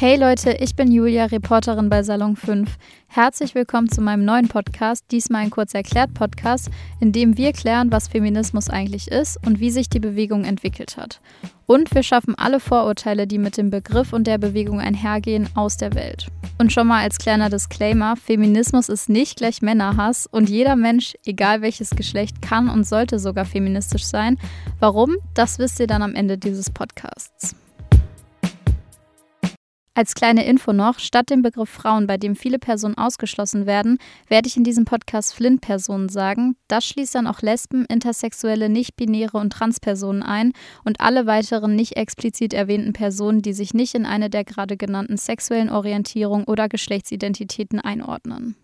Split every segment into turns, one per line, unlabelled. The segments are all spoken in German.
Hey Leute, ich bin Julia, Reporterin bei Salon 5. Herzlich willkommen zu meinem neuen Podcast, diesmal ein kurz erklärt Podcast, in dem wir klären, was Feminismus eigentlich ist und wie sich die Bewegung entwickelt hat. Und wir schaffen alle Vorurteile, die mit dem Begriff und der Bewegung einhergehen, aus der Welt. Und schon mal als kleiner Disclaimer, Feminismus ist nicht gleich Männerhass und jeder Mensch, egal welches Geschlecht, kann und sollte sogar feministisch sein. Warum? Das wisst ihr dann am Ende dieses Podcasts. Als kleine Info noch, statt dem Begriff Frauen, bei dem viele Personen ausgeschlossen werden, werde ich in diesem Podcast Flint-Personen sagen. Das schließt dann auch Lesben, Intersexuelle, Nicht-Binäre und Transpersonen ein und alle weiteren nicht explizit erwähnten Personen, die sich nicht in eine der gerade genannten sexuellen Orientierung oder Geschlechtsidentitäten einordnen.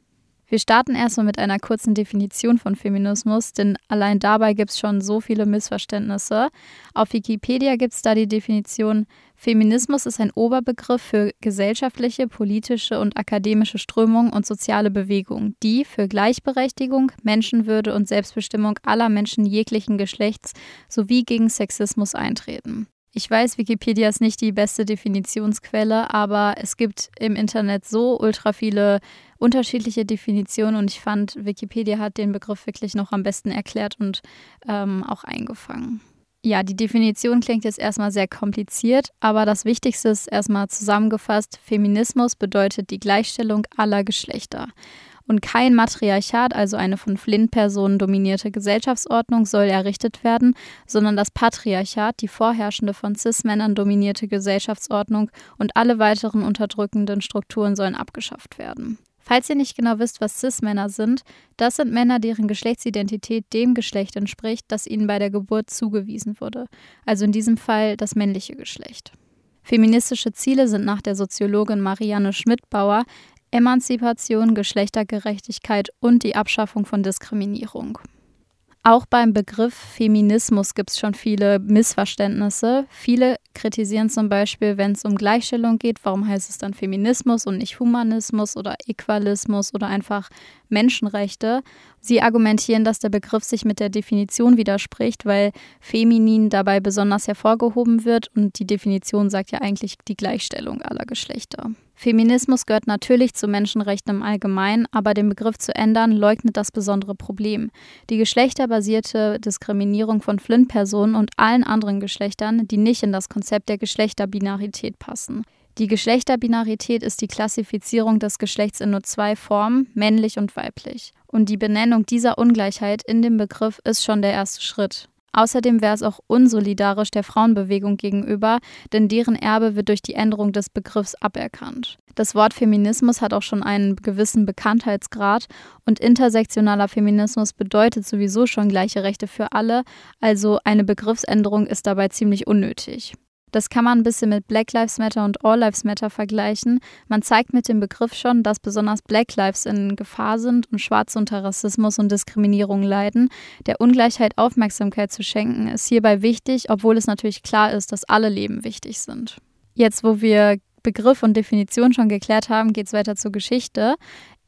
Wir starten erstmal mit einer kurzen Definition von Feminismus, denn allein dabei gibt es schon so viele Missverständnisse. Auf Wikipedia gibt es da die Definition, Feminismus ist ein Oberbegriff für gesellschaftliche, politische und akademische Strömungen und soziale Bewegungen, die für Gleichberechtigung, Menschenwürde und Selbstbestimmung aller Menschen jeglichen Geschlechts sowie gegen Sexismus eintreten. Ich weiß, Wikipedia ist nicht die beste Definitionsquelle, aber es gibt im Internet so ultra viele unterschiedliche Definitionen und ich fand, Wikipedia hat den Begriff wirklich noch am besten erklärt und ähm, auch eingefangen. Ja, die Definition klingt jetzt erstmal sehr kompliziert, aber das Wichtigste ist erstmal zusammengefasst, Feminismus bedeutet die Gleichstellung aller Geschlechter. Und kein Matriarchat, also eine von Flint-Personen dominierte Gesellschaftsordnung, soll errichtet werden, sondern das Patriarchat, die vorherrschende von Cis-Männern dominierte Gesellschaftsordnung und alle weiteren unterdrückenden Strukturen sollen abgeschafft werden. Falls ihr nicht genau wisst, was Cis-Männer sind, das sind Männer, deren Geschlechtsidentität dem Geschlecht entspricht, das ihnen bei der Geburt zugewiesen wurde, also in diesem Fall das männliche Geschlecht. Feministische Ziele sind nach der Soziologin Marianne Schmidbauer Emanzipation, Geschlechtergerechtigkeit und die Abschaffung von Diskriminierung. Auch beim Begriff Feminismus gibt es schon viele Missverständnisse. Viele kritisieren zum Beispiel, wenn es um Gleichstellung geht, warum heißt es dann Feminismus und nicht Humanismus oder Equalismus oder einfach Menschenrechte. Sie argumentieren, dass der Begriff sich mit der Definition widerspricht, weil feminin dabei besonders hervorgehoben wird und die Definition sagt ja eigentlich die Gleichstellung aller Geschlechter. Feminismus gehört natürlich zu Menschenrechten im Allgemeinen, aber den Begriff zu ändern leugnet das besondere Problem. Die geschlechterbasierte Diskriminierung von Flint-Personen und allen anderen Geschlechtern, die nicht in das Konzept der Geschlechterbinarität passen. Die Geschlechterbinarität ist die Klassifizierung des Geschlechts in nur zwei Formen, männlich und weiblich. Und die Benennung dieser Ungleichheit in dem Begriff ist schon der erste Schritt. Außerdem wäre es auch unsolidarisch der Frauenbewegung gegenüber, denn deren Erbe wird durch die Änderung des Begriffs aberkannt. Das Wort Feminismus hat auch schon einen gewissen Bekanntheitsgrad und intersektionaler Feminismus bedeutet sowieso schon gleiche Rechte für alle, also eine Begriffsänderung ist dabei ziemlich unnötig. Das kann man ein bisschen mit Black Lives Matter und All Lives Matter vergleichen. Man zeigt mit dem Begriff schon, dass besonders Black Lives in Gefahr sind und Schwarze unter Rassismus und Diskriminierung leiden. Der Ungleichheit Aufmerksamkeit zu schenken ist hierbei wichtig, obwohl es natürlich klar ist, dass alle Leben wichtig sind. Jetzt, wo wir Begriff und Definition schon geklärt haben, geht es weiter zur Geschichte.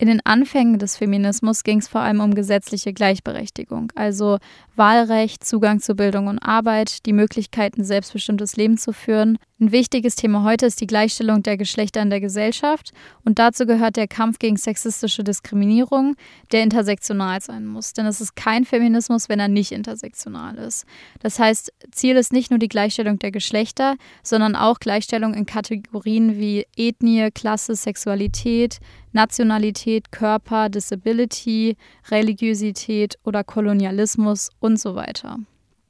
In den Anfängen des Feminismus ging es vor allem um gesetzliche Gleichberechtigung, also Wahlrecht, Zugang zu Bildung und Arbeit, die Möglichkeit, ein selbstbestimmtes Leben zu führen. Ein wichtiges Thema heute ist die Gleichstellung der Geschlechter in der Gesellschaft und dazu gehört der Kampf gegen sexistische Diskriminierung, der intersektional sein muss. Denn es ist kein Feminismus, wenn er nicht intersektional ist. Das heißt, Ziel ist nicht nur die Gleichstellung der Geschlechter, sondern auch Gleichstellung in Kategorien wie Ethnie, Klasse, Sexualität, Nationalität, Körper, Disability, Religiosität oder Kolonialismus und so weiter.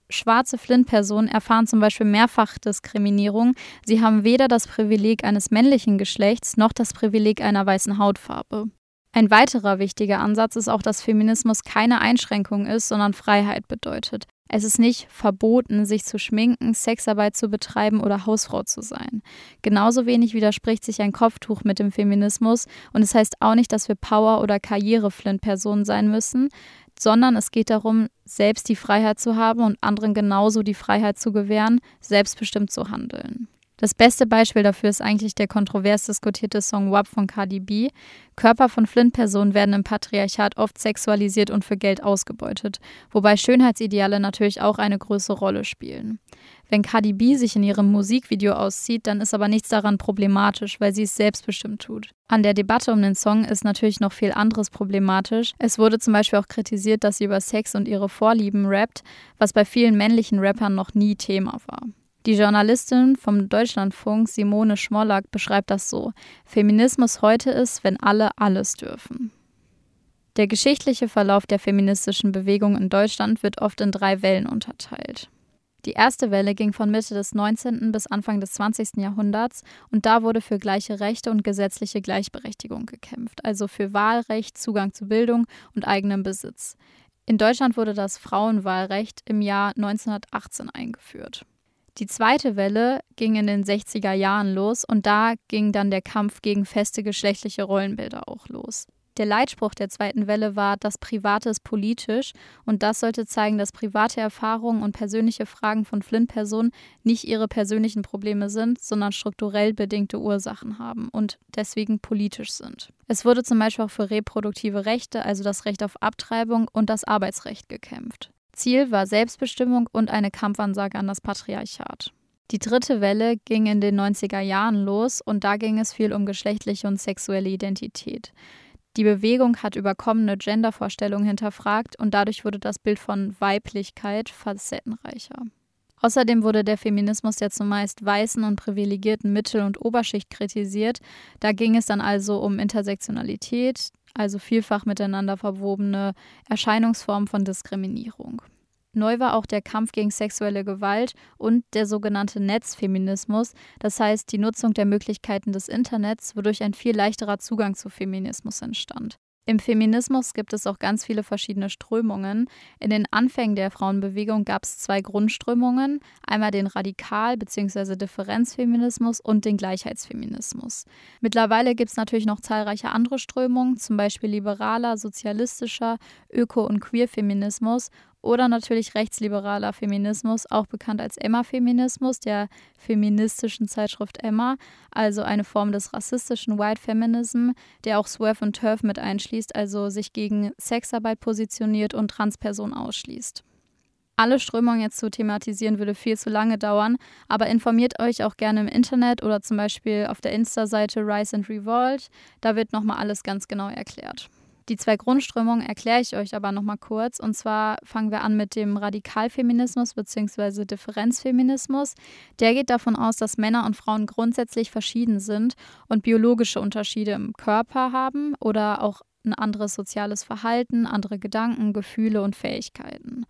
Schwarze Flint-Personen erfahren zum Beispiel mehrfach Diskriminierung. Sie haben weder das Privileg eines männlichen Geschlechts noch das Privileg einer weißen Hautfarbe. Ein weiterer wichtiger Ansatz ist auch, dass Feminismus keine Einschränkung ist, sondern Freiheit bedeutet. Es ist nicht verboten, sich zu schminken, Sexarbeit zu betreiben oder Hausfrau zu sein. Genauso wenig widerspricht sich ein Kopftuch mit dem Feminismus und es heißt auch nicht, dass wir Power- oder Karriereflint-Personen sein müssen, sondern es geht darum, selbst die Freiheit zu haben und anderen genauso die Freiheit zu gewähren, selbstbestimmt zu handeln. Das beste Beispiel dafür ist eigentlich der kontrovers diskutierte Song WAP von Cardi B. Körper von Flint-Personen werden im Patriarchat oft sexualisiert und für Geld ausgebeutet, wobei Schönheitsideale natürlich auch eine größere Rolle spielen. Wenn Cardi B sich in ihrem Musikvideo auszieht, dann ist aber nichts daran problematisch, weil sie es selbstbestimmt tut. An der Debatte um den Song ist natürlich noch viel anderes problematisch. Es wurde zum Beispiel auch kritisiert, dass sie über Sex und ihre Vorlieben rappt, was bei vielen männlichen Rappern noch nie Thema war. Die Journalistin vom Deutschlandfunk Simone Schmollack beschreibt das so: Feminismus heute ist, wenn alle alles dürfen. Der geschichtliche Verlauf der feministischen Bewegung in Deutschland wird oft in drei Wellen unterteilt. Die erste Welle ging von Mitte des 19. bis Anfang des 20. Jahrhunderts und da wurde für gleiche Rechte und gesetzliche Gleichberechtigung gekämpft, also für Wahlrecht, Zugang zu Bildung und eigenem Besitz. In Deutschland wurde das Frauenwahlrecht im Jahr 1918 eingeführt. Die zweite Welle ging in den 60er Jahren los und da ging dann der Kampf gegen feste geschlechtliche Rollenbilder auch los. Der Leitspruch der zweiten Welle war, das Private ist politisch und das sollte zeigen, dass private Erfahrungen und persönliche Fragen von Flint-Personen nicht ihre persönlichen Probleme sind, sondern strukturell bedingte Ursachen haben und deswegen politisch sind. Es wurde zum Beispiel auch für reproduktive Rechte, also das Recht auf Abtreibung und das Arbeitsrecht gekämpft. Ziel war Selbstbestimmung und eine Kampfansage an das Patriarchat. Die dritte Welle ging in den 90er Jahren los und da ging es viel um geschlechtliche und sexuelle Identität. Die Bewegung hat überkommene Gendervorstellungen hinterfragt und dadurch wurde das Bild von Weiblichkeit facettenreicher. Außerdem wurde der Feminismus der zumeist weißen und privilegierten Mittel- und Oberschicht kritisiert. Da ging es dann also um Intersektionalität, also vielfach miteinander verwobene Erscheinungsformen von Diskriminierung. Neu war auch der Kampf gegen sexuelle Gewalt und der sogenannte Netzfeminismus, das heißt die Nutzung der Möglichkeiten des Internets, wodurch ein viel leichterer Zugang zu Feminismus entstand. Im Feminismus gibt es auch ganz viele verschiedene Strömungen. In den Anfängen der Frauenbewegung gab es zwei Grundströmungen, einmal den Radikal- bzw. Differenzfeminismus und den Gleichheitsfeminismus. Mittlerweile gibt es natürlich noch zahlreiche andere Strömungen, zum Beispiel liberaler, sozialistischer, öko- und queer-Feminismus oder natürlich rechtsliberaler Feminismus, auch bekannt als Emma-Feminismus, der feministischen Zeitschrift Emma, also eine Form des rassistischen White Feminism, der auch Swerve und Turf mit einschließt, also sich gegen Sexarbeit positioniert und Transpersonen ausschließt. Alle Strömungen jetzt zu thematisieren würde viel zu lange dauern, aber informiert euch auch gerne im Internet oder zum Beispiel auf der Insta-Seite Rise and Revolt. Da wird nochmal alles ganz genau erklärt. Die zwei Grundströmungen erkläre ich euch aber nochmal kurz. Und zwar fangen wir an mit dem Radikalfeminismus bzw. Differenzfeminismus. Der geht davon aus, dass Männer und Frauen grundsätzlich verschieden sind und biologische Unterschiede im Körper haben oder auch ein anderes soziales Verhalten, andere Gedanken, Gefühle und Fähigkeiten.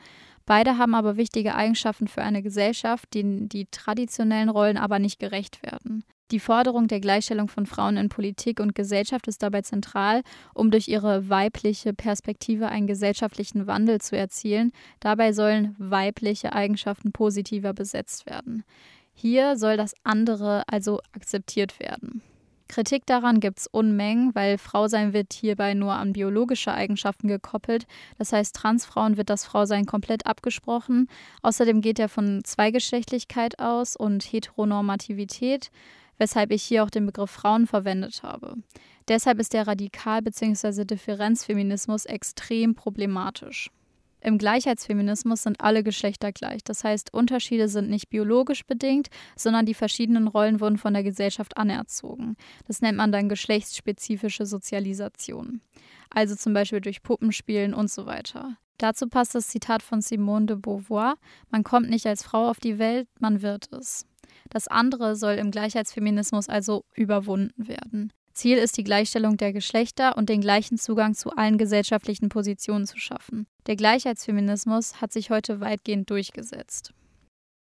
Beide haben aber wichtige Eigenschaften für eine Gesellschaft, denen die traditionellen Rollen aber nicht gerecht werden. Die Forderung der Gleichstellung von Frauen in Politik und Gesellschaft ist dabei zentral, um durch ihre weibliche Perspektive einen gesellschaftlichen Wandel zu erzielen. Dabei sollen weibliche Eigenschaften positiver besetzt werden. Hier soll das andere also akzeptiert werden. Kritik daran gibt es Unmengen, weil Frausein wird hierbei nur an biologische Eigenschaften gekoppelt. Das heißt, Transfrauen wird das Frausein komplett abgesprochen. Außerdem geht er von Zweigeschlechtlichkeit aus und Heteronormativität weshalb ich hier auch den Begriff Frauen verwendet habe. Deshalb ist der Radikal- bzw. Differenzfeminismus extrem problematisch. Im Gleichheitsfeminismus sind alle Geschlechter gleich. Das heißt, Unterschiede sind nicht biologisch bedingt, sondern die verschiedenen Rollen wurden von der Gesellschaft anerzogen. Das nennt man dann geschlechtsspezifische Sozialisation. Also zum Beispiel durch Puppenspielen und so weiter. Dazu passt das Zitat von Simone de Beauvoir: Man kommt nicht als Frau auf die Welt, man wird es. Das andere soll im Gleichheitsfeminismus also überwunden werden. Ziel ist die Gleichstellung der Geschlechter und den gleichen Zugang zu allen gesellschaftlichen Positionen zu schaffen. Der Gleichheitsfeminismus hat sich heute weitgehend durchgesetzt.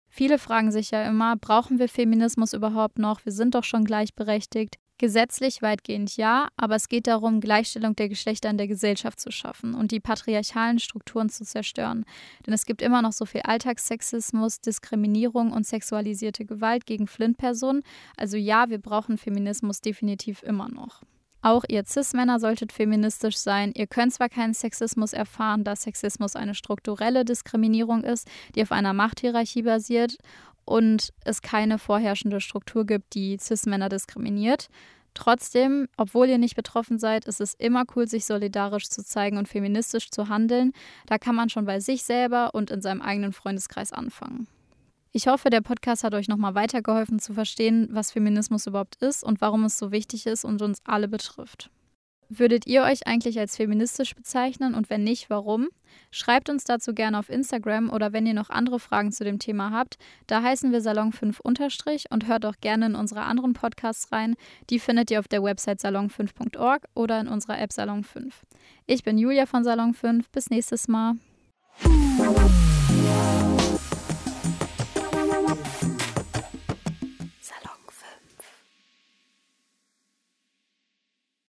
Viele fragen sich ja immer, brauchen wir Feminismus überhaupt noch? Wir sind doch schon gleichberechtigt. Gesetzlich weitgehend ja, aber es geht darum, Gleichstellung der Geschlechter in der Gesellschaft zu schaffen und die patriarchalen Strukturen zu zerstören. Denn es gibt immer noch so viel Alltagssexismus, Diskriminierung und sexualisierte Gewalt gegen Flint-Personen. Also ja, wir brauchen Feminismus definitiv immer noch. Auch ihr Cis-Männer solltet feministisch sein. Ihr könnt zwar keinen Sexismus erfahren, da Sexismus eine strukturelle Diskriminierung ist, die auf einer Machthierarchie basiert und es keine vorherrschende Struktur gibt, die Cis-Männer diskriminiert. Trotzdem, obwohl ihr nicht betroffen seid, ist es immer cool, sich solidarisch zu zeigen und feministisch zu handeln. Da kann man schon bei sich selber und in seinem eigenen Freundeskreis anfangen. Ich hoffe, der Podcast hat euch nochmal weitergeholfen zu verstehen, was Feminismus überhaupt ist und warum es so wichtig ist und uns alle betrifft. Würdet ihr euch eigentlich als feministisch bezeichnen und wenn nicht, warum? Schreibt uns dazu gerne auf Instagram oder wenn ihr noch andere Fragen zu dem Thema habt, da heißen wir Salon 5 unterstrich und hört auch gerne in unsere anderen Podcasts rein. Die findet ihr auf der Website salon5.org oder in unserer App Salon 5. Ich bin Julia von Salon 5. Bis nächstes Mal.